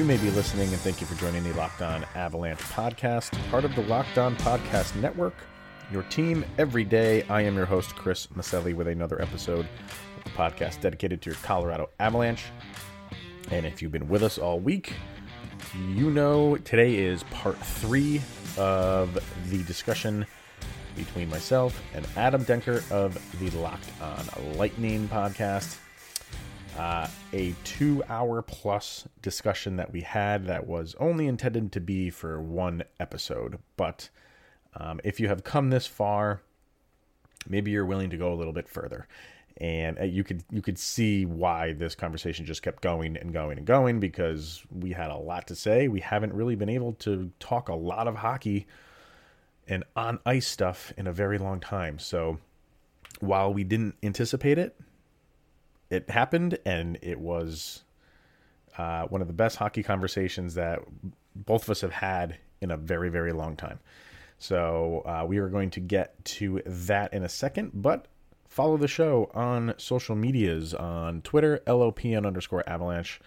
You may be listening, and thank you for joining the Locked On Avalanche podcast, part of the Locked On Podcast Network, your team every day. I am your host, Chris Maselli, with another episode of the podcast dedicated to your Colorado Avalanche. And if you've been with us all week, you know today is part three of the discussion between myself and Adam Denker of the Locked On Lightning podcast. Uh, a two hour plus discussion that we had that was only intended to be for one episode. But um, if you have come this far, maybe you're willing to go a little bit further. And uh, you could you could see why this conversation just kept going and going and going because we had a lot to say. We haven't really been able to talk a lot of hockey and on ice stuff in a very long time. So while we didn't anticipate it, it happened, and it was uh, one of the best hockey conversations that both of us have had in a very, very long time. So uh, we are going to get to that in a second, but follow the show on social medias on Twitter, LOPN underscore avalanche.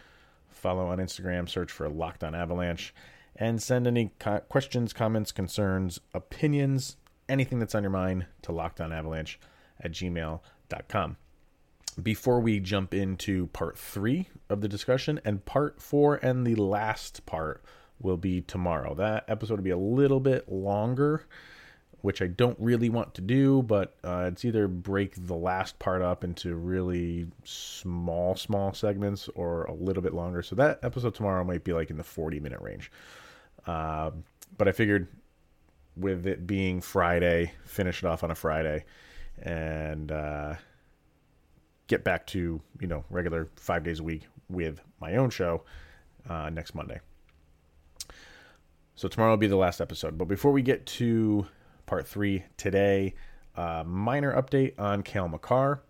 Follow on Instagram, search for Locked on Avalanche and send any co- questions, comments, concerns, opinions, anything that's on your mind to lockedonavalanche at gmail.com. Before we jump into part three of the discussion, and part four and the last part will be tomorrow. That episode will be a little bit longer, which I don't really want to do, but uh, it's either break the last part up into really small, small segments or a little bit longer. So that episode tomorrow might be like in the 40 minute range. Um, but I figured with it being Friday, finish it off on a Friday, and uh, get back to you know regular five days a week with my own show uh, next Monday. So tomorrow will be the last episode. But before we get to part three today, uh, minor update on Cale Makar.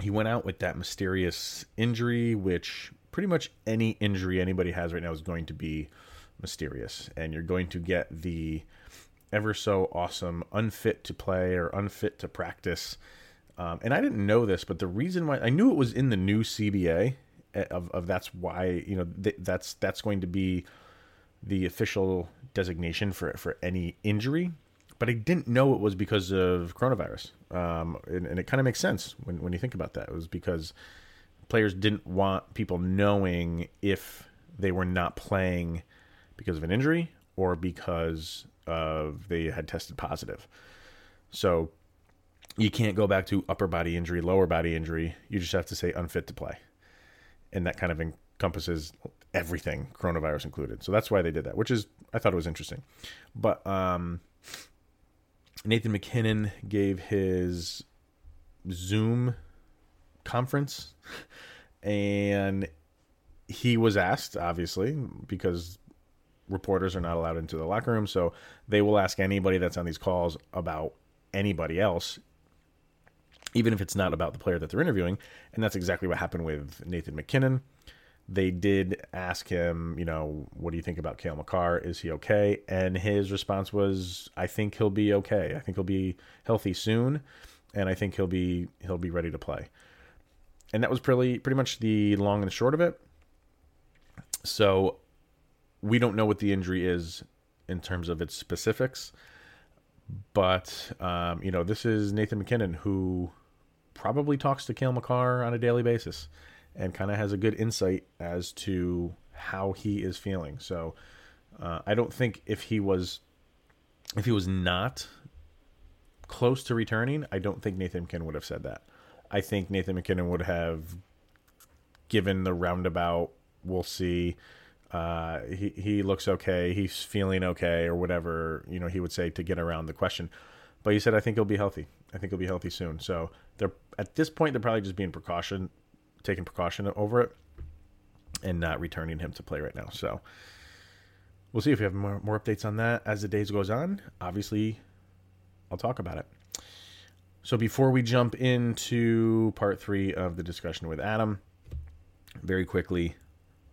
He went out with that mysterious injury, which pretty much any injury anybody has right now is going to be mysterious, and you're going to get the ever so awesome unfit to play or unfit to practice. Um, and I didn't know this, but the reason why I knew it was in the new CBA eh, of, of that's why you know th- that's that's going to be the official designation for for any injury. But I didn't know it was because of coronavirus, um, and, and it kind of makes sense when when you think about that. It was because players didn't want people knowing if they were not playing because of an injury or because of they had tested positive. So you can't go back to upper body injury, lower body injury. You just have to say unfit to play. And that kind of encompasses everything, coronavirus included. So that's why they did that, which is I thought it was interesting. But um, Nathan MacKinnon gave his Zoom conference and he was asked obviously because reporters are not allowed into the locker room, so they will ask anybody that's on these calls about anybody else, even if it's not about the player that they're interviewing. And that's exactly what happened with Nathan MacKinnon. They did ask him, you know, what do you think about Cale Makar? Is he okay? And his response was, I think he'll be okay. I think he'll be healthy soon, and I think he'll be he'll be ready to play. And that was pretty pretty much the long and short of it. So we don't know what the injury is in terms of its specifics, but um, you know this is Nathan MacKinnon who probably talks to Cale Makar on a daily basis and kind of has a good insight as to how he is feeling. So uh, I don't think if he was if he was not close to returning, I don't think Nathan MacKinnon would have said that. I think Nathan MacKinnon would have given the roundabout. We'll see uh, he he looks okay, he's feeling okay, or whatever you know he would say to get around the question. But he said, I think he'll be healthy. I think he'll be healthy soon. So they're at this point they're probably just being precaution taking precaution over it and not returning him to play right now. So we'll see if we have more, more updates on that as the days goes on. Obviously, I'll talk about it. So before we jump into part three of the discussion with Adam, very quickly,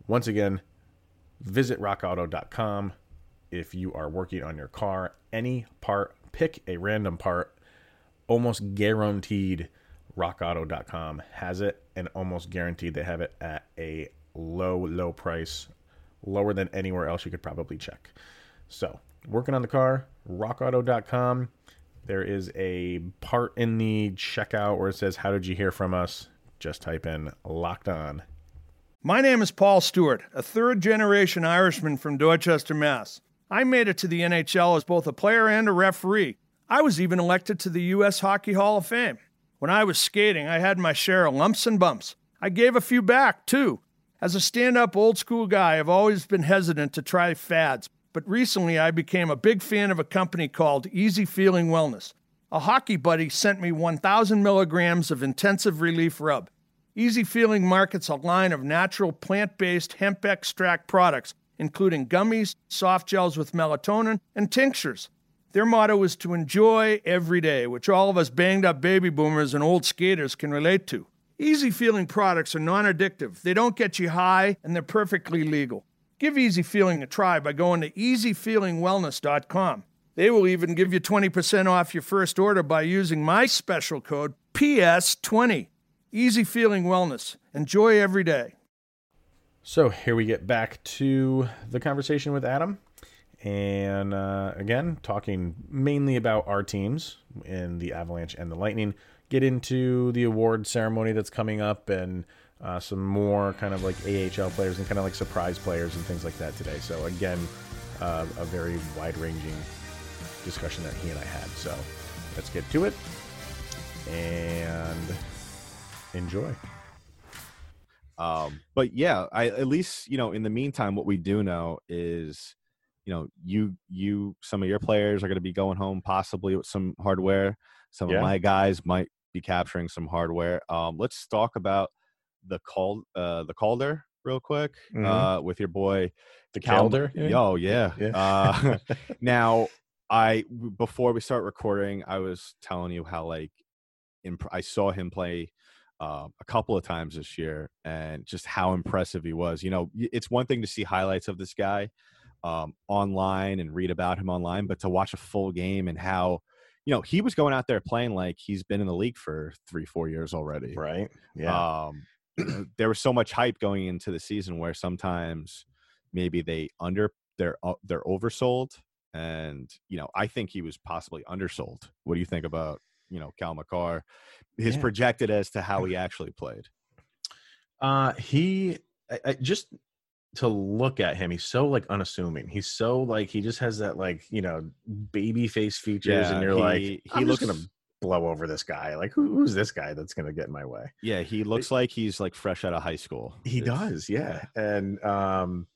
once again, visit rockauto.com if you are working on your car. Any part, pick a random part, almost guaranteed rockauto.com has it, and almost guaranteed they have it at a low, low price, lower than anywhere else you could probably check. So, working on the car, rockauto.com. There is a part in the checkout where it says, How did you hear from us? Just type in locked on. My name is Paul Stewart, a third generation Irishman from Dorchester, Mass. I made it to the NHL as both a player and a referee. I was even elected to the U.S. Hockey Hall of Fame. When I was skating, I had my share of lumps and bumps. I gave a few back, too. As a stand up old school guy, I've always been hesitant to try fads, but recently I became a big fan of a company called Easy Feeling Wellness. A hockey buddy sent me 1,000 milligrams of intensive relief rub. Easy Feeling markets a line of natural plant based hemp extract products, including gummies, soft gels with melatonin, and tinctures. Their motto is to enjoy every day, which all of us banged up baby boomers and old skaters can relate to. Easy Feeling products are non addictive, they don't get you high, and they're perfectly legal. Give Easy Feeling a try by going to easyfeelingwellness.com. They will even give you 20% off your first order by using my special code PS20. Easy Feeling Wellness. Enjoy every day. So here we get back to the conversation with Adam. And uh, again, talking mainly about our teams in the Avalanche and the Lightning. Get into the award ceremony that's coming up and uh, some more kind of like AHL players and kind of like surprise players and things like that today. So, again, uh, a very wide ranging discussion that he and I had. So, let's get to it and enjoy. Um, but yeah, I at least you know in the meantime, what we do know is, you know, you you some of your players are going to be going home possibly with some hardware. Some Yeah. of my guys might be capturing some hardware. Um, let's talk about the call uh, the Calder real quick Mhm. uh, with your boy The Calder? Oh yeah. Yeah. Uh, now, i before we start recording, I was telling you how like imp- I saw him play uh, a couple of times this year, and just how impressive he was. You know, it's one thing to see highlights of this guy um, online and read about him online, but to watch a full game and how you know he was going out there playing like he's been in the league for three, four years already. right? Yeah. Um, you know, there was so much hype going into the season where sometimes maybe they under they're uh, they're oversold, and you know I think he was possibly undersold. What do you think about you know Cale Makar, his Yeah. projected as to how he actually played? Uh, he I, I, just to look at him, he's so like unassuming. He's so like he just has that like you know baby face features, and you're like, he, I'm he just looks gonna blow over this guy. Like, who, who's this guy that's gonna get in my way? yeah he looks like he's like fresh out of high school. He It's- does, yeah. And um,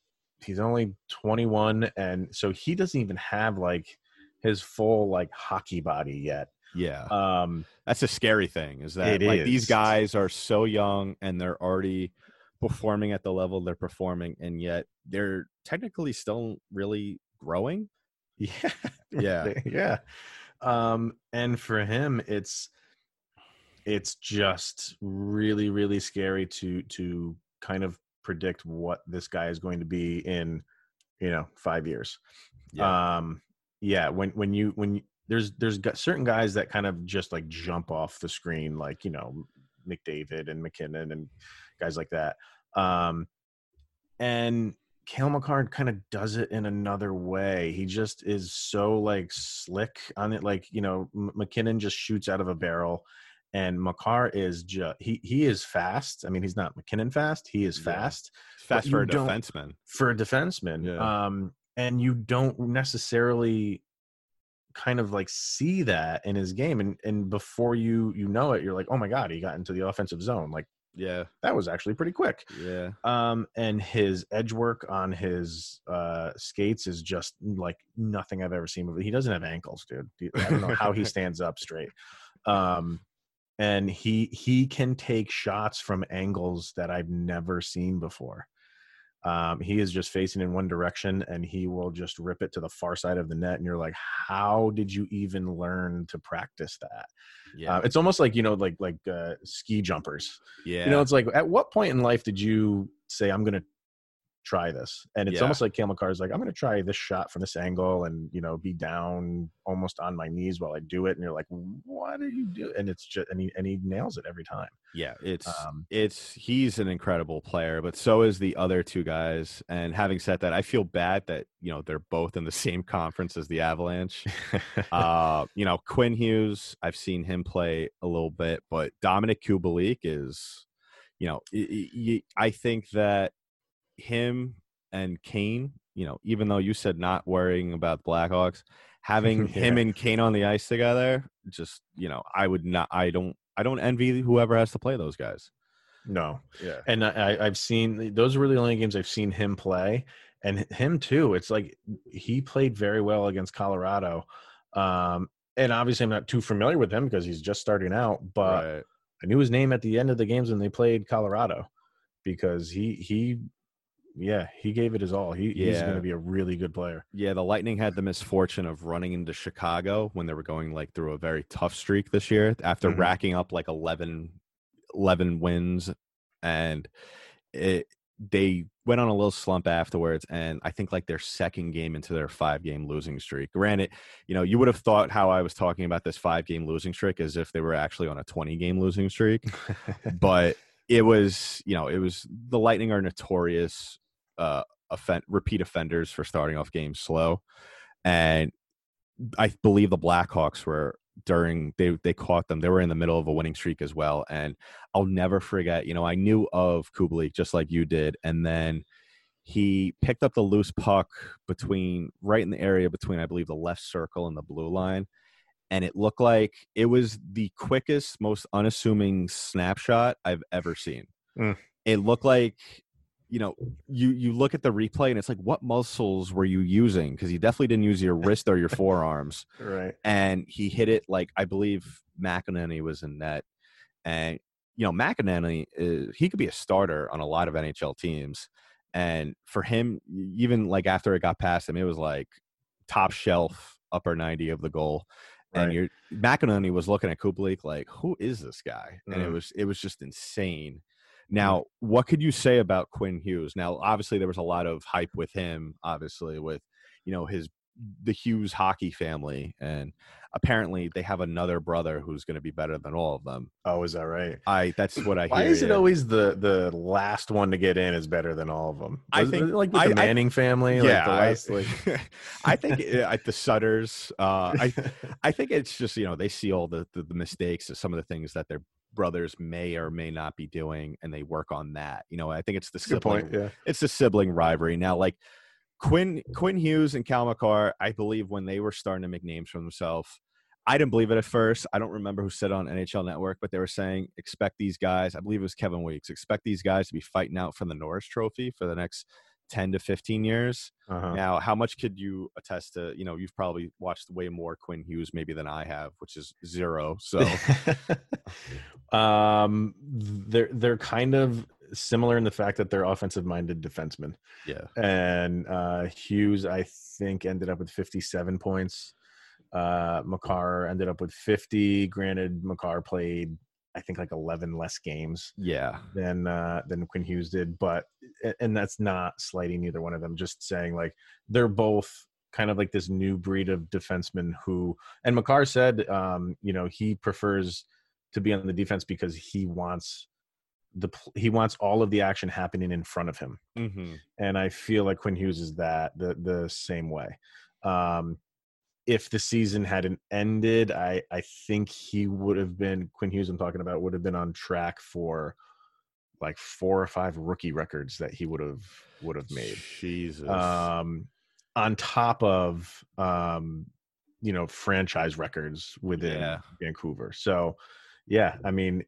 he's only 21, and so he doesn't even have like his full like hockey body yet. Yeah. Um, That's a scary thing. Is that like these guys are so young and they're already performing at the level they're performing, and yet they're technically still really growing. Yeah. Yeah. yeah. Um, and for him, it's it's just really, really scary to to kind of predict what this guy is going to be in, you know, five years. Yeah. Um, yeah. When when you when you, there's there's got certain guys that kind of just like jump off the screen, like you know McDavid and MacKinnon and guys like that. Um, and Cale Makar kind of does it in another way. He just is so like slick on it. Like you know, M- MacKinnon just shoots out of a barrel, and Makar is just he he is fast. I mean, he's not MacKinnon fast. He is Yeah. fast Fast for a defenseman. for a defenseman. Yeah. Um, and you don't necessarily kind of like see that in his game, and and before you you know it, you're like, oh my god, he got into the offensive zone. Like Yeah. that was actually pretty quick. Yeah. Um, and his edge work on his uh, skates is just like nothing I've ever seen. He doesn't have ankles, dude. I don't know how he stands up straight. Um, and he he can take shots from angles that I've never seen before. Um, he is just facing in one direction and he will just rip it to the far side of the net. And you're like, how did you even learn to practice that? Yeah. Uh, it's almost like, you know, like, like, uh, ski jumpers, yeah. you know, it's like, at what point in life did you say, I'm going to try this? And it's Yeah. almost like Cale Makar is like, I'm going to try this shot from this angle and, you know, be down almost on my knees while I do it. And you're like, what did you do? And it's just, and he, and he nails it every time. yeah. It's Um, it's he's an incredible player, but so is the other two guys. And having said that, I feel bad that you know they're both in the same conference as the Avalanche. uh, you know, Quinn Hughes, I've seen him play a little bit, but Dominik Kubalik is, you know, I think that him and Kane, you know, even though you said not worrying about Blackhawks, having him and Kane on the ice together, just you know, I would not, I don't, I don't envy whoever has to play those guys. no, Yeah, and I, I've seen those are really the only games I've seen him play, and him too. It's like he played very well against Colorado, um, and obviously I'm not too familiar with him because he's just starting out. But right. I knew his name at the end of the games when they played Colorado, because he he, yeah, he gave it his all. He, he's going to be a really good player. Yeah, the Lightning had the misfortune of running into Chicago when they were going like through a very tough streak this year after Mhm. racking up like 11, 11 wins and it they went on a little slump afterwards and I think like their second game into their five game losing streak. Granted, you know, you would have thought how I was talking about this five game losing streak as if they were actually on a 20 game losing streak but it was you know it was the lightning are notorious uh offend, repeat offenders for starting off games slow and i believe the blackhawks were during they they caught them they were in the middle of a winning streak as well and i'll never forget you know i knew of kubalik just like you did and then he picked up the loose puck between right in the area between i believe the left circle and the blue line and it looked like it was the quickest, most unassuming snapshot I've ever seen. Mm. It looked like, you know, you you look at the replay and it's like, what muscles were you using? Because he definitely didn't use your wrist or your forearms. right. And he hit it like I believe McElhinney was in net, and you know McElhinney is he could be a starter on a lot of NHL teams. And for him, even like after it got past him, it was like top shelf upper 90 of the goal and Right. you're McElhinney was looking at Kubalik like, who is this guy? And it Mhm. was it was just insane. Now, what could you say about Quinn Hughes? Now, obviously, there was a lot of hype with him, obviously, with you know his the Hughes hockey family, and apparently they have another brother who's going to be better than all of them. Oh, is that right? I that's what I hear. Why hear. is it yeah. always the the last one to get in is better than all of them? I Was think- like with I- the I- Manning family, yeah, like the I- last, like I think at the Sutters, uh, I I think it's just you know they see all the, the the mistakes, some of the things that their brothers may or may not be doing, and they work on that. You know, I think it's the sibling, point. Yeah, it's the sibling rivalry. Now, like Quinn Quinn Hughes and Cale Makar, I believe when they were starting to make names for themselves, I didn't believe it at first. I don't remember who said on NHL Network, but they were saying expect these guys. I believe it was Kevin Weeks. Expect these guys to be fighting out for the Norris Trophy for the next ten to fifteen years. uh-huh. Now, how much could you attest to? You know, you've probably watched way more Quinn Hughes maybe than I have, which is zero. So um, they're they're kind of similar in the fact that they're offensive minded defensemen. yeah, and uh, Hughes, I think, ended up with 57 points. Uh, Makar ended up with 50. Granted, Makar played, I think, like 11 less games yeah, than uh, than Quinn Hughes did. But and that's not slighting either one of them. Just saying, like they're both kind of like this new breed of defensemen who. And Makar said, um, you know, he prefers to be on the defense because he wants the he wants all of the action happening in front of him mm-hmm. and I feel like Quinn Hughes is that the the same way. Um, if the season hadn't ended, I I think he would have been Quinn Hughes. I'm talking about would have been on track for like four or five rookie records that he would have would have made. Jesus. Um, on top of um, you know franchise records within Yeah. Vancouver. So yeah, I mean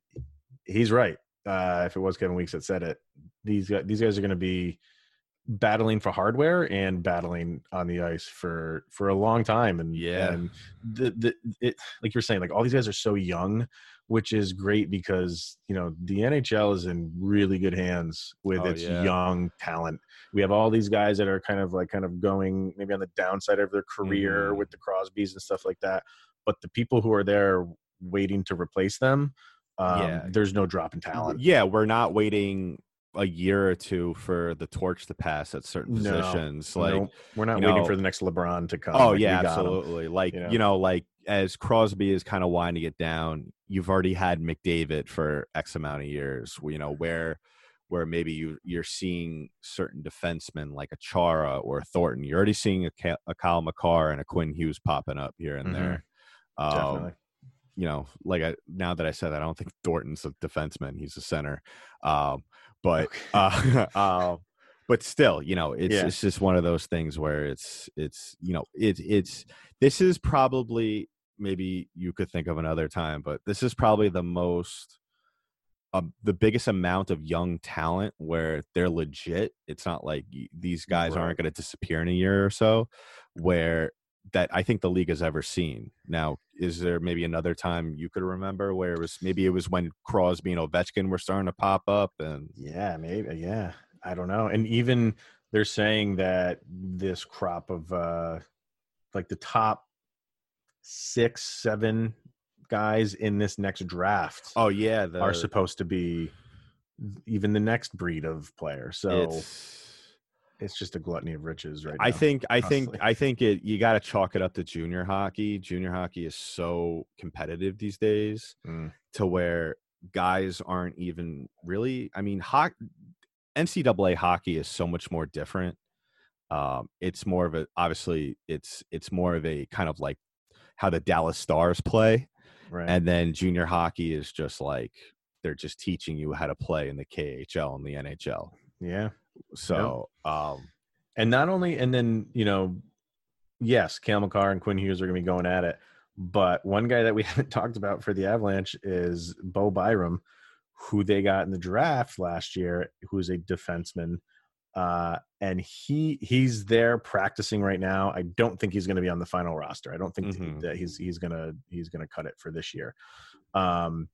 he's right. Uh, if it was Kevin Weeks that said it, these guys, these guys are going to be battling for hardware and battling on the ice for for a long time. And Yeah. and the the it like you're saying, like all these guys are so young, which is great because you know the NHL is in really good hands with Oh, its yeah. young talent. We have all these guys that are kind of like kind of going maybe on the downside of their career Mhm. with the Crosbys and stuff like that. But the people who are there waiting to replace them, um, Yeah. there's no drop in talent. Yeah, we're not waiting a year or two for the torch to pass at certain No, positions. Like, Nope. we're not waiting know- for the next LeBron to come. oh Like, yeah, we got 'em. absolutely. Like you know? you know, like as Crosby is kind of winding it down, you've already had McDavid for X amount of years. You know where where maybe you you're seeing certain defensemen like a Chara or a Thornton. You're already seeing a, a Kyle Makar and a Quinn Hughes popping up here and Mhm. there. Um, Definitely. you know, like I now that I said that, I don't think Thornton's a defenseman; he's a center. Um, but uh, uh, but still, you know, it's Yeah. it's just one of those things where it's it's you know it's it's this is probably maybe you could think of another time, but this is probably the most. Um, the biggest amount of young talent where they're legit. It's not like these guys Right. aren't going to disappear in a year or so. Where that I think the league has ever seen. Now, is there maybe another time you could remember where it was maybe it was when Crosby and Ovechkin were starting to pop up and Yeah, maybe. Yeah, I don't know. And even they're saying that this crop of uh like the top six, seven guys in this next draft oh yeah, the, are supposed to be even the next breed of player. So it's, it's just a gluttony of riches right I now. think I think. I think it you got to chalk it up to junior hockey. Junior hockey is so competitive these days Mm. to where guys aren't even really. I mean, hockey, NCAA hockey is so much more different. Um, it's more of a obviously it's it's more of a kind of like how the Dallas Stars play, right. and then junior hockey is just like they're just teaching you how to play in the KHL and the NHL. yeah. So, um, And not only, and then, you know, yes, Cale Makar and Quinn Hughes are going to be going at it. But one guy that we haven't talked about for the Avalanche is Bo Byram, who they got in the draft last year, who's a defenseman. Uh, and he he's there practicing right now. I don't think he's going to be on the final roster. I don't think Mhm. that he's he's gonna he's gonna cut it for this year. Um,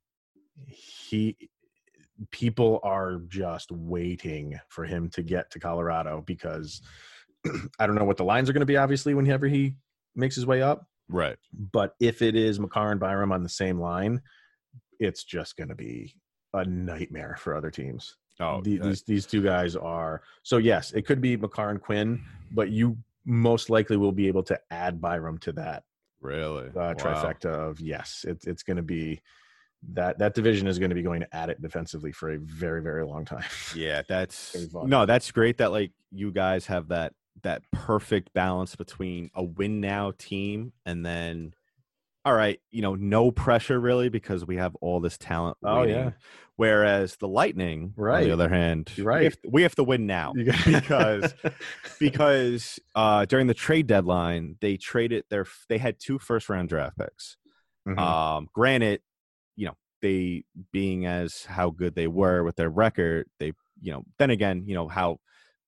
he people are just waiting for him to get to Colorado because I don't know what the lines are going to be. Obviously, whenever he makes his way up, right. but if it is Makar and Byram on the same line, it's just going to be a nightmare for other teams. Oh, The- these these two guys are so yes, it could be Makar and Quinn, but you most likely will be able to add Byram to that really uh, Wow. trifecta of yes, it's it's going to be that that division is going to be going at it defensively for a very very long time. Yeah, that's no, that's great that like you guys have that that perfect balance between a win now team and then all right, you know, no pressure really because we have all this talent. Oh, waiting. yeah. Whereas the Lightning, on Right. the other hand, You're we right. have, we have to win now because because uh, during the trade deadline they traded their they had two first round draft picks. Mhm. Um, granted, they being as how good they were with their record, they, you know, then again, you know, how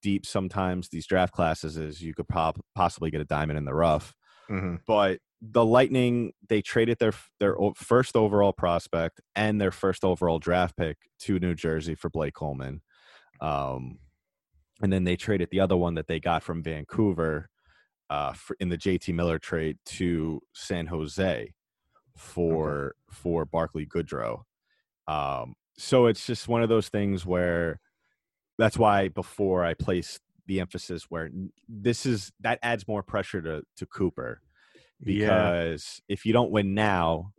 deep sometimes these draft classes is you could pop, possibly get a diamond in the rough. Mhm. But the Lightning, they traded their their first overall prospect and their first overall draft pick to New Jersey for Blake Coleman. Um, and then they traded the other one that they got from Vancouver uh, for, in the JT Miller trade to San Jose for for Barclay Goodrow. Um, so it's just one of those things where that's why before I place the emphasis where this is that adds more pressure to to Cooper Yeah. because if you don't win now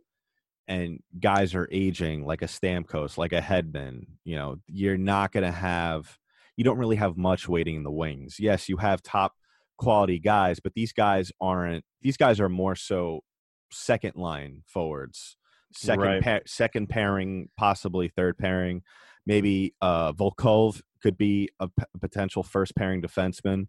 and guys are aging like a Stamkos, like a Hedman, you know, you're not going to have you don't really have much waiting in the wings. Yes, you have top quality guys, but these guys aren't these guys are more so second line forwards. Second Right. pair, second pairing, possibly third pairing. Maybe uh Volkov could be a p- potential first pairing defenseman.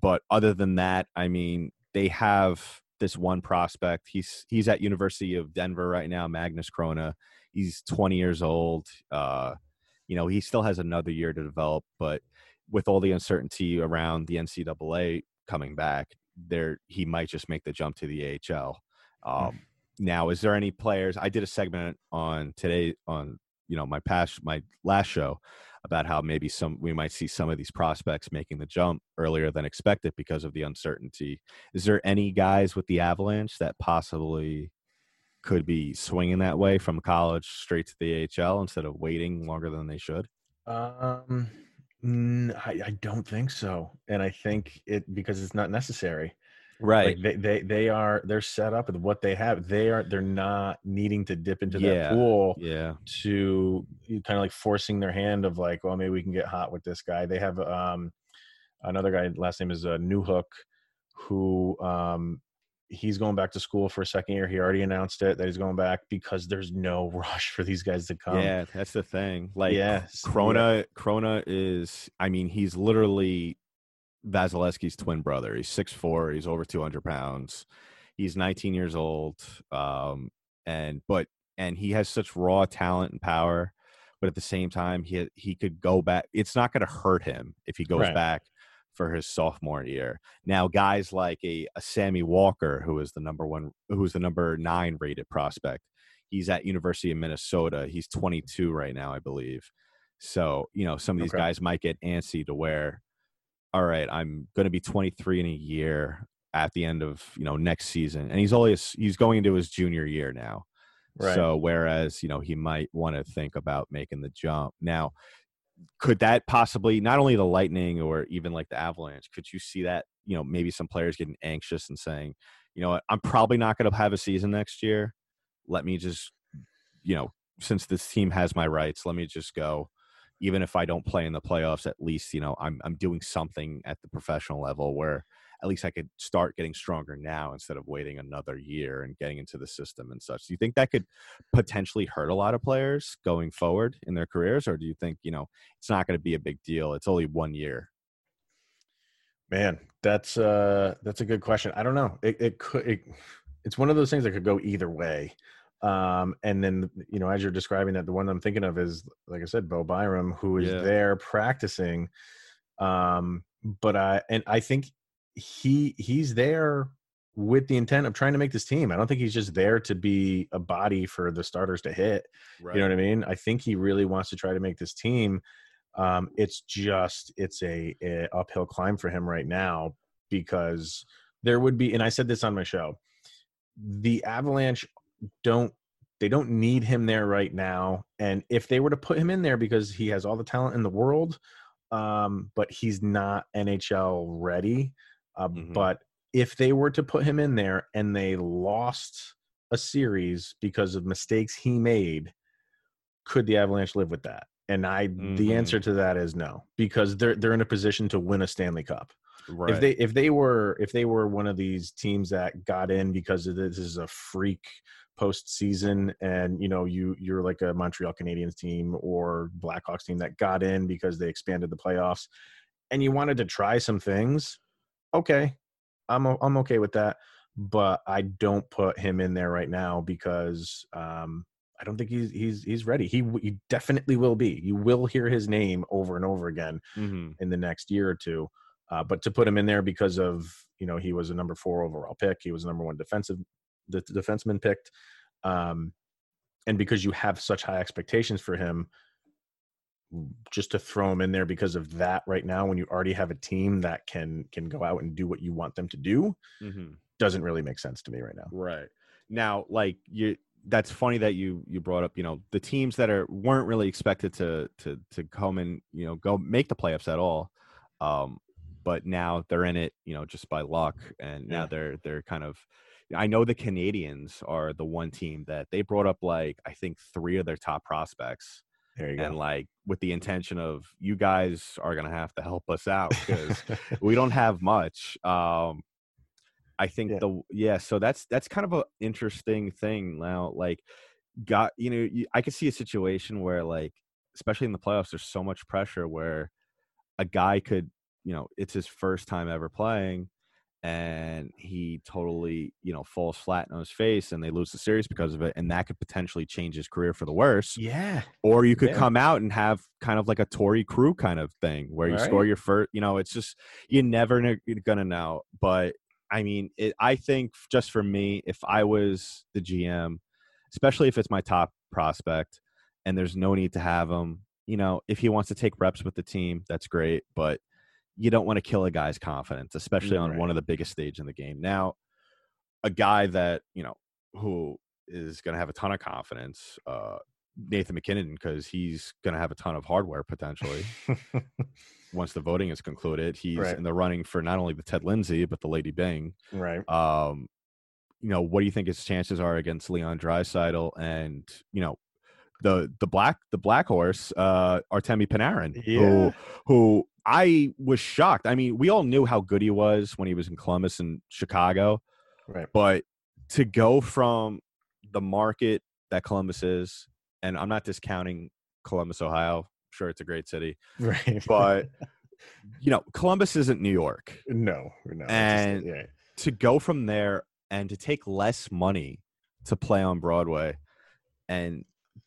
But other than that, I mean, they have this one prospect. He's he's at University of Denver right now, Magnus Chrona. He's 20 years old. Uh, you know, he still has another year to develop, but with all the uncertainty around the NCAA coming back, there he might just make the jump to the AHL. Um, now, is there any players? I did a segment on today on you know my past my last show about how maybe some we might see some of these prospects making the jump earlier than expected because of the uncertainty. Is there any guys with the Avalanche that possibly could be swinging that way from college straight to the AHL instead of waiting longer than they should? Um, I, I don't think so, and I think it because it's not necessary. Right. Like they, they they are they're set up with what they have. They are they're not needing to dip into Yeah. that pool yeah. to kind of like forcing their hand of like, well, maybe we can get hot with this guy. They have um another guy. Last name is uh, Newhook, who um he's going back to school for a second year. He already announced it that he's going back because there's no rush for these guys to come. yeah, that's the thing. Like yeah. Chrona Chrona is I mean, he's literally Vasilevsky's twin brother. He's 6'4, he's over 200 pounds. He's 19 years old. Um and but and he has such raw talent and power, but at the same time he he could go back. It's not going to hurt him if he goes Right. back for his sophomore year. Now, guys like a, a Sammy Walker, who is the number one, who is the number nine rated prospect, he's at University of Minnesota. He's 22 right now, I believe. So you know, some of these Okay. guys might get antsy to where, all right, I'm going to be 23 in a year at the end of you know next season, and he's only he's going into his junior year now. Right. So whereas you know he might want to think about making the jump now, could that possibly not only the Lightning or even like the Avalanche? Could you see that you know maybe some players getting anxious and saying, you know what, I'm probably not going to have a season next year. Let me just you know since this team has my rights, let me just go. Even if I don't play in the playoffs, at least you know I'm I'm doing something at the professional level where at least I could start getting stronger now instead of waiting another year and getting into the system and such. Do you think that could potentially hurt a lot of players going forward in their careers, or do you think you know it's not going to be a big deal? It's only one year. Man, that's uh that's a good question. I don't know. It it could it, it's one of those things that could go either way. Um and then you know as you're describing that the one I'm thinking of is like I said Bo Byram who is Yeah. there practicing um but I and I think he he's there with the intent of trying to make this team. I don't think he's just there to be a body for the starters to hit. Right. You know what I mean? I think he really wants to try to make this team. Um, it's just it's a, a uphill climb for him right now because there would be, and I said this on my show, the Avalanche don't they don't need him there right now, and if they were to put him in there because he has all the talent in the world, um, but he's not NHL ready. Uh, Mhm. But if they were to put him in there and they lost a series because of mistakes he made, could the Avalanche live with that? And I, Mhm. the answer to that is no, because they're they're in a position to win a Stanley Cup. Right. If they if they were if they were one of these teams that got in because of this is a freak postseason, and you know you you're like a Montreal Canadiens team or Blackhawks team that got in because they expanded the playoffs, and you wanted to try some things, okay, I'm I'm okay with that, but I don't put him in there right now because um, I don't think he's he's he's ready. He he definitely will be. You will hear his name over and over again Mhm. in the next year or two. Uh, but to put him in there because of you know he was a number four overall pick, he was a number one defensive the defenseman picked, um, and because you have such high expectations for him, just to throw him in there because of that right now, when you already have a team that can can go out and do what you want them to do, Mhm. doesn't really make sense to me right now. Right. Now, like you that's funny that you you brought up, you know, the teams that are weren't really expected to to to come and, you know, go make the playoffs at all. Um but now they're in it, you know, just by luck and now Yeah. they're they're kind of I know the Canadiens are the one team that they brought up like I think 3 of their top prospects There you and go. like with the intention of you guys are going to have to help us out because we don't have much. Um, I think Yeah. the yeah, so that's that's kind of an interesting thing now. Like, got you know, you, I could see a situation where like, especially in the playoffs, there's so much pressure where a guy could, you know, it's his first time ever playing, and he totally, you know, falls flat on his face, and they lose the series because of it, and that could potentially change his career for the worse yeah, or you could Yeah. come out and have kind of like a Torey Krug kind of thing where you score your first, you know, it's just, you're never gonna know. But I mean, it, I think just for me, if I was the GM, especially if it's my top prospect and there's no need to have him, you know, if he wants to take reps with the team, that's great. But you don't want to kill a guy's confidence, especially on Right. one of the biggest stage in the game. Now, a guy that, you know, who is going to have a ton of confidence, uh, Nathan MacKinnon, because he's going to have a ton of hardware potentially once the voting is concluded. He's Right. in the running for not only the Ted Lindsay, but the Lady Byng. right. Um, you know, what do you think his chances are against Leon Draisaitl and, you know, the the black the black horse, uh Artemi Panarin, Yeah. who who I was shocked. I mean, we all knew how good he was when he was in Columbus and Chicago, Right. but to go from the market that Columbus is, and I'm not discounting Columbus, Ohio. Sure, it's a great city, Right. but you know, Columbus isn't New York. no, no. it's just- And- yeah. To go from there and to take less money to play on Broadway and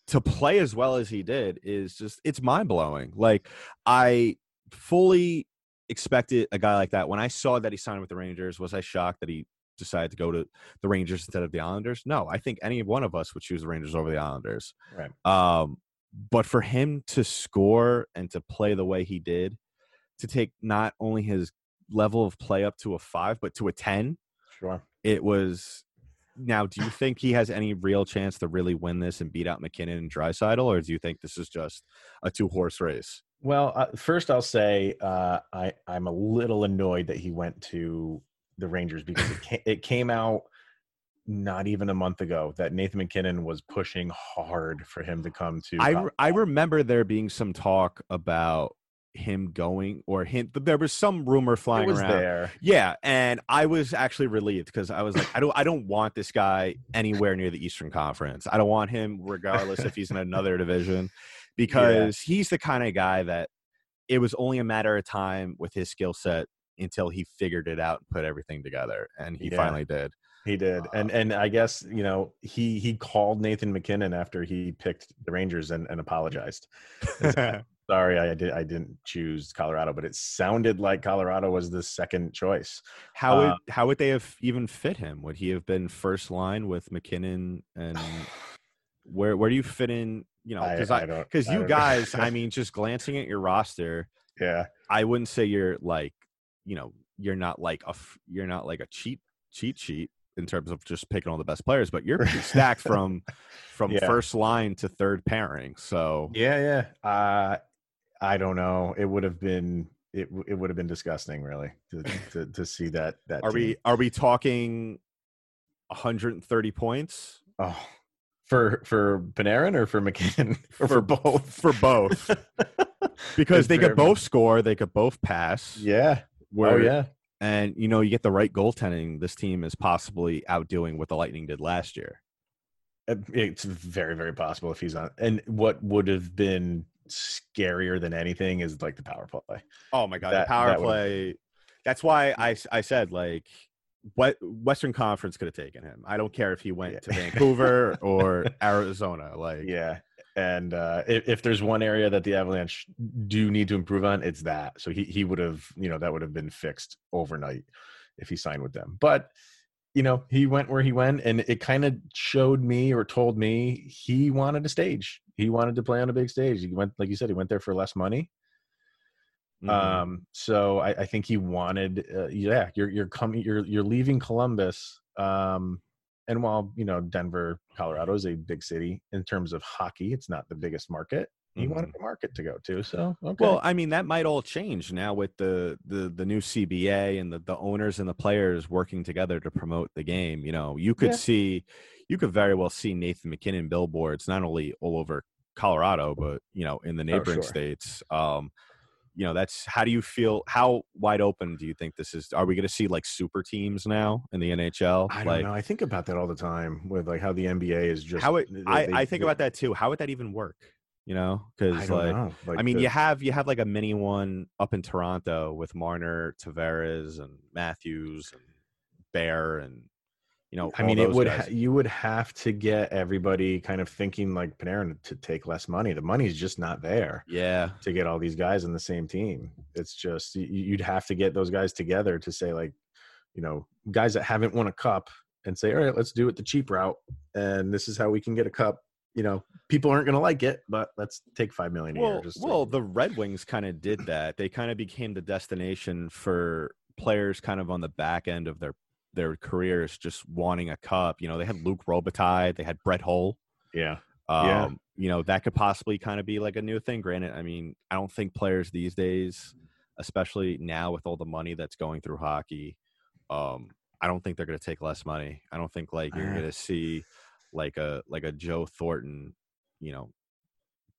to play as well as he did is just it's mind blowing. Like I fully expected a guy like that. When I saw that he signed with the Rangers, was I shocked that he decided to go to the Rangers instead of the Islanders? No, I think any one of us would choose the Rangers over the Islanders. Right. Um, but for him to score and to play the way he did, to take not only his level of play up to a five, but to a 10, Sure. it was. Now, do you think he has any real chance to really win this and beat out MacKinnon and Draisaitl, or do you think this is just a two horse race? Well, uh, first I'll say uh, I I'm a little annoyed that he went to the Rangers because it came, it came out not even a month ago that Nathan MacKinnon was pushing hard for him to come to. I, re- I remember there being some talk about him going or him. There was some rumor flying around. there. Yeah, and I was actually relieved because I was like, I don't, I don't want this guy anywhere near the Eastern Conference. I don't want him, regardless if he's in another division, because he's the kind of guy that it was only a matter of time with his skill set until he figured it out and put everything together, and he Yeah. finally did. He did, and and I guess you know he he called Nathan MacKinnon after he picked the Rangers and, and apologized. Sorry, I did I didn't choose Colorado, but it sounded like Colorado was the second choice. how would Uh, how would they have even fit him? Would he have been first line with MacKinnon and where where do you fit in? You know, because I because you guys, I mean, just glancing at your roster, yeah, I wouldn't say you're like, you know, you're not like a you're not like a cheat cheat sheet in terms of just picking all the best players, but you're pretty stacked from from Yeah. first line to third pairing. So yeah, yeah. Uh, I don't know. It would have been it. It would have been disgusting, really, to to, to see that. That are team. we are we talking 130 points Oh, for for Panarin or for MacKinnon or for, both? for both? Because they could both score, they could both pass. Yeah. Oh where- yeah. and you know you get the right goaltending. This team is possibly outdoing what the Lightning did last year. Uh, It's very, very possible if he's on. And what would have been scarier than anything is like the power play. Oh my god, That- the power play. That's why I I said like what Western Conference could have taken him. I don't care if he went Yeah. to Vancouver or Arizona. Like Yeah. And uh, if, if there's one area that the Avalanche do need to improve on, it's that. So he, he would have, you know, that would have been fixed overnight if he signed with them. But, you know, he went where he went, and it kind of showed me or told me he wanted a stage. He wanted to play on a big stage. He went, like you said, he went there for less money. Mhm. Um, so I, I think he wanted, uh, yeah, you're you're coming, you're you're leaving Columbus. Um, and while you know Denver, Colorado is a big city in terms of hockey, it's not the biggest market. He wanted the market to go to, so okay. Well, I mean that might all change now with the the the new CBA and the the owners and the players working together to promote the game. You know, you could Yeah. see, you could very well see Nathan MacKinnon billboards not only all over Colorado, but you know in the neighboring Oh, sure. states. Um, you know, that's how do you feel? How wide open do you think this is? Are we going to see like super teams now in the NHL? I don't like, know. I think about that all the time with like how the NBA is just how it? they- I they- I think they- about that too. How would that even work? You know, because like. Like I mean, the- you have you have like a mini one up in Toronto with Marner, Tavares, and Matthews, and Bear, and you know. I mean, it would ha- you would have to get everybody kind of thinking like Panarin to take less money. The money's just not there. yeah, to get all these guys in the same team. It's just you'd have to get those guys together to say like, you know guys that haven't won a cup and say, all right, let's do it the cheap route, and this is how we can get a cup. You know, people aren't going to like it, but let's take five million a year. Well, to- well, the Red Wings kind of did that. They kind of became the destination for players kind of on the back end of their their careers, just wanting a cup. You know, they had Luc Robitaille, they had Brett Hull. yeah, Um, Yeah. You know, that could possibly kind of be like a new thing. Granted, I mean, I don't think players these days, especially now with all the money that's going through hockey, um, I don't think they're going to take less money. I don't think like you're Uh. going to see like a like a Joe Thornton, you know,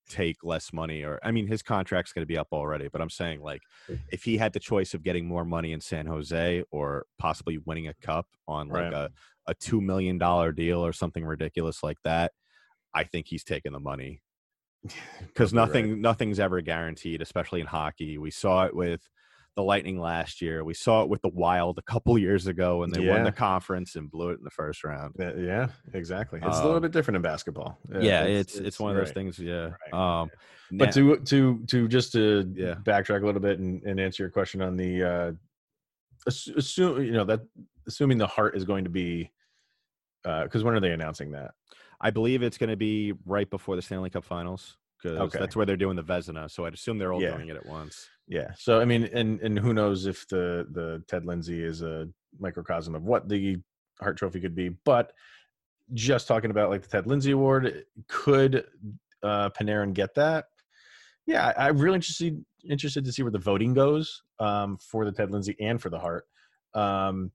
take less money or I mean his contract's going to be up already, but I'm saying like mm. if he had the choice of getting more money in San Jose or possibly winning a cup on like Right. a a 2 million dollar deal or something ridiculous like that, I think he's taking the money because Probably right. nothing nothing's ever guaranteed, especially in hockey. We saw it with the Lightning last year. We saw it with the Wild a couple years ago when they won the conference and blew it in the first round. Uh, yeah, exactly. It's a little Um, bit different in basketball. Uh, Yeah, it's it's, one of those things. Yeah. Right. Um, But now- to to to just to Yeah. backtrack a little bit and, and answer your question on the uh assume you know that assuming the heart is going to be because when are they announcing that? I believe it's going to be right before the Stanley Cup Finals because Okay. that's where they're doing the Vezina. So I'd assume they're all Yeah. doing it at once. Yeah. So I mean, and and who knows if the the Ted Lindsay is a microcosm of what the Hart Trophy could be, but just talking about like the Ted Lindsay Award, could uh Panarin get that? Yeah, I, I'm really interested interested to see where the voting goes um, for the Ted Lindsay and for the Hart, um,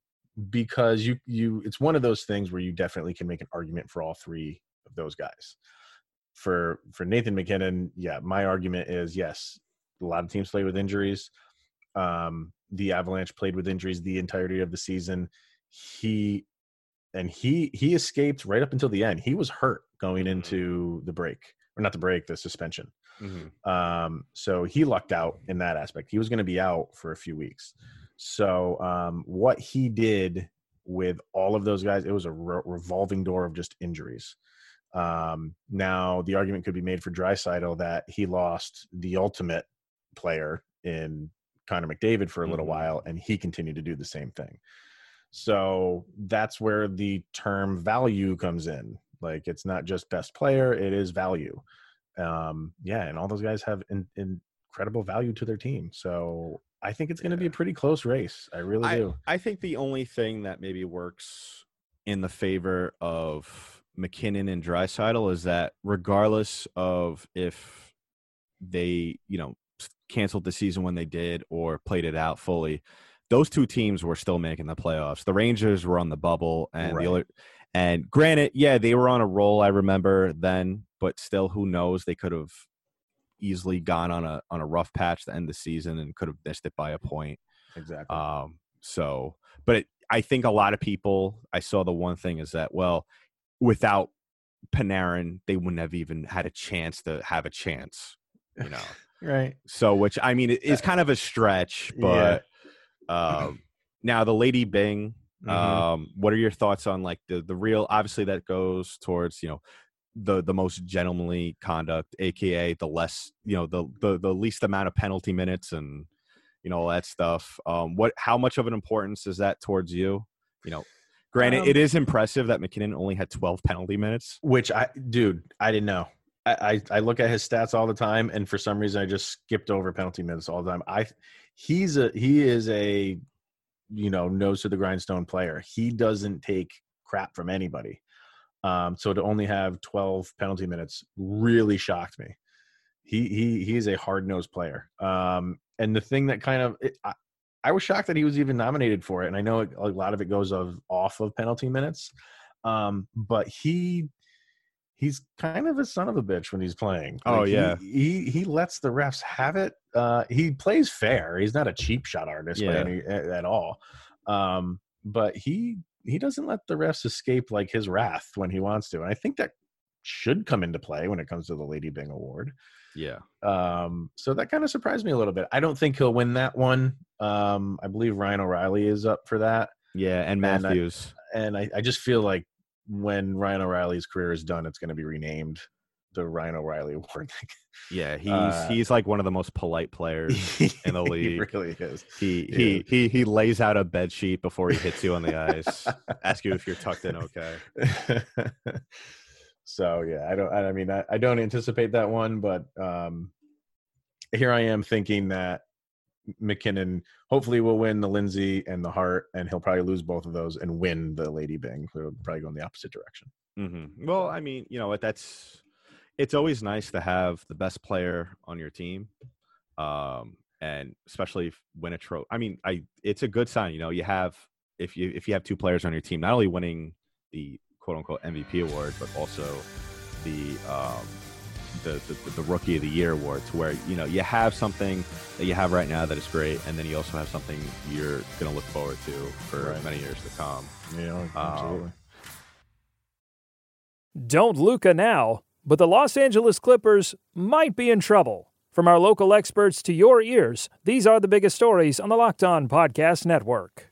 because you you it's one of those things where you definitely can make an argument for all three of those guys. For for Nathan MacKinnon, yeah, my argument is yes, a lot of teams play with injuries. Um, the Avalanche played with injuries the entirety of the season. He and he he escaped right up until the end. He was hurt going Mhm. into the break, or not the break, the suspension. Mm-hmm. Um, so he lucked out in that aspect. He was going to be out for a few weeks. So um, what he did with all of those guys, it was a re- revolving door of just injuries. Um, now the argument could be made for Draisaitl that he lost the ultimate player in Connor McDavid for a little Mhm. while, and he continued to do the same thing. So that's where the term value comes in. Like it's not just best player; it is value. Um, yeah, and all those guys have in, incredible value to their team. So I think it's going to be a pretty close race. I really I, do. I think the only thing that maybe works in the favor of MacKinnon and Draisaitl is that regardless of if they, you know, canceled the season when they did or played it out fully, those two teams were still making the playoffs. The Rangers were on the bubble, and Right. the other, and granted, yeah, they were on a roll. I remember then, but still, who knows? They could have easily gone on a on a rough patch to end the season and could have missed it by a point. Exactly. Um, so, but it, I think a lot of people, I saw the one thing is that, well, without Panarin, they wouldn't have even had a chance to have a chance, you know. right. so, which I mean, it is kind of a stretch, Yeah. but um, now the Lady Byng. Mhm. Um, what are your thoughts on like the the real? Obviously, that goes towards you know the the most gentlemanly conduct, aka the less you know the the the least amount of penalty minutes and you know all that stuff. Um, what how much of an importance is that towards you? You know, granted, Um, it is impressive that MacKinnon only had twelve penalty minutes. Which I, dude, I didn't know. I, I I look at his stats all the time, and for some reason, I just skipped over penalty minutes all the time. I he's a he is a you know nose to the grindstone player. He doesn't take crap from anybody. Um, so to only have 12 penalty minutes really shocked me. He he he is a hard nosed player. Um, and the thing that kind of it, I, I was shocked that he was even nominated for it. And I know a lot of it goes of off of penalty minutes. Um, but he he's kind of a son of a bitch when he's playing. Oh, yeah. he, he lets the refs have it. Uh, he plays fair. He's not a cheap shot artist by Yeah. any, at, at all. Um, but he he doesn't let the refs escape like his wrath when he wants to, and I think that should come into play when it comes to the Lady Byng Award. Yeah, Um, so that kind of surprised me a little bit. I don't think he'll win that one. Um, I believe Ryan O'Reilly is up for that yeah, and And I- Matthews. and I, I just feel like when Ryan O'Reilly's career is done, it's going to be renamed the Ryan O'Reilly Award. Yeah, he's Uh, he's like one of the most polite players in the league. he really is. He Yeah. he he he lays out a bed sheet before he hits you on the ice. ask you if you're tucked in okay. so yeah, I don't. I mean, I, I don't anticipate that one, but um, here I am thinking that MacKinnon hopefully will win the Lindsay and the Hart, and he'll probably lose both of those and win the Lady Byng. He'll probably go in the opposite direction. Mm-hmm. Well, I mean, you know what? That's it's always nice to have the best player on your team, um, and especially if win a trophy. I mean, I it's a good sign. You know, you have if you if you have two players on your team, not only winning the quote unquote MVP award, but also the um, the, the the rookie of the year award, to where you know you have something that you have right now that is great, and then you also have something you're going to look forward to for Right. many years to come. You know, absolutely. Don't Luca now, but the Los Angeles Clippers might be in trouble. From our local experts to your ears, these are the biggest stories on the Locked On Podcast Network.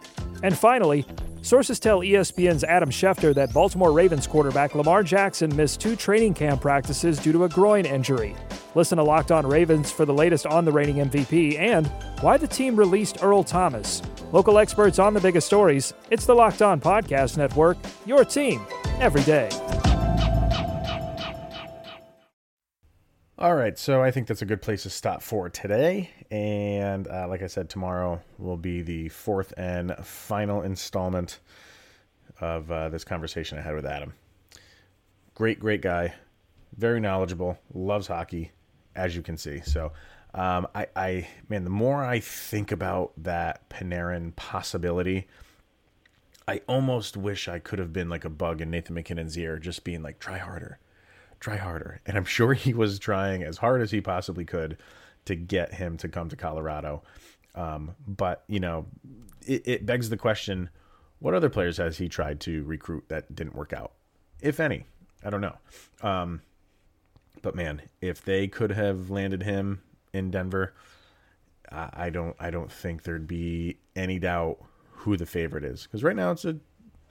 And finally, sources tell ESPN's Adam Schefter that Baltimore Ravens quarterback Lamar Jackson missed two training camp practices due to a groin injury. Listen to Locked On Ravens for the latest on the reigning MVP and why the team released Earl Thomas. Local experts on the biggest stories. It's the Locked On Podcast Network, your team every day. All right, so I think that's a good place to stop for today. And uh, like I said, tomorrow will be the fourth and final installment of uh, this conversation I had with Adam. Great, great guy, very knowledgeable, loves hockey, as you can see. So, um, I, I, man, the more I think about that Panarin possibility, I almost wish I could have been like a bug in Nathan MacKinnon's ear, just being like, try harder try harder. And I'm sure he was trying as hard as he possibly could to get him to come to Colorado. Um, but, you know, it, it begs the question what other players has he tried to recruit that didn't work out? If any. I don't know. Um, but man, if they could have landed him in Denver, I I don't I don't think there'd be any doubt who the favorite is because right now it's a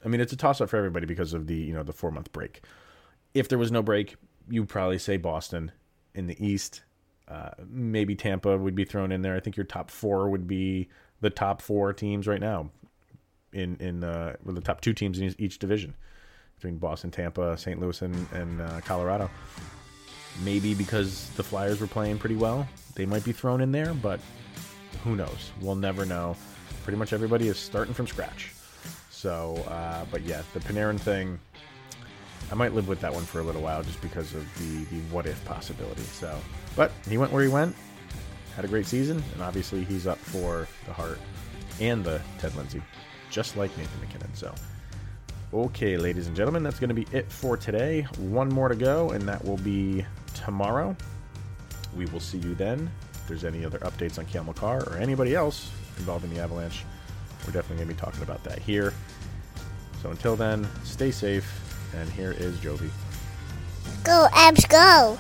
I mean it's a toss up for everybody because of the you know the four month break if there was no break, you'd probably say Boston in the East. Uh, maybe Tampa would be thrown in there. I think your top four would be the top four teams right now in in uh, the top two teams in each- each division between Boston, Tampa, St. Louis, and, and uh, Colorado. Maybe because the Flyers were playing pretty well, they might be thrown in there, but who knows? We'll never know. Pretty much everybody is starting from scratch. So, uh, but yeah, the Panarin thing. I might live with that one for a little while just because of the, the what if possibility. So, but he went where he went, had a great season, and obviously he's up for the Hart and the Ted Lindsay, just like Nathan MacKinnon. So, okay, ladies and gentlemen, that's going to be it for today. One more to go, and that will be tomorrow. We will see you then. If there's any other updates on Cale Makar or anybody else involving the Avalanche, we're definitely going to be talking about that here. So until then, stay safe. And here is Jovi. Go, Abs, go!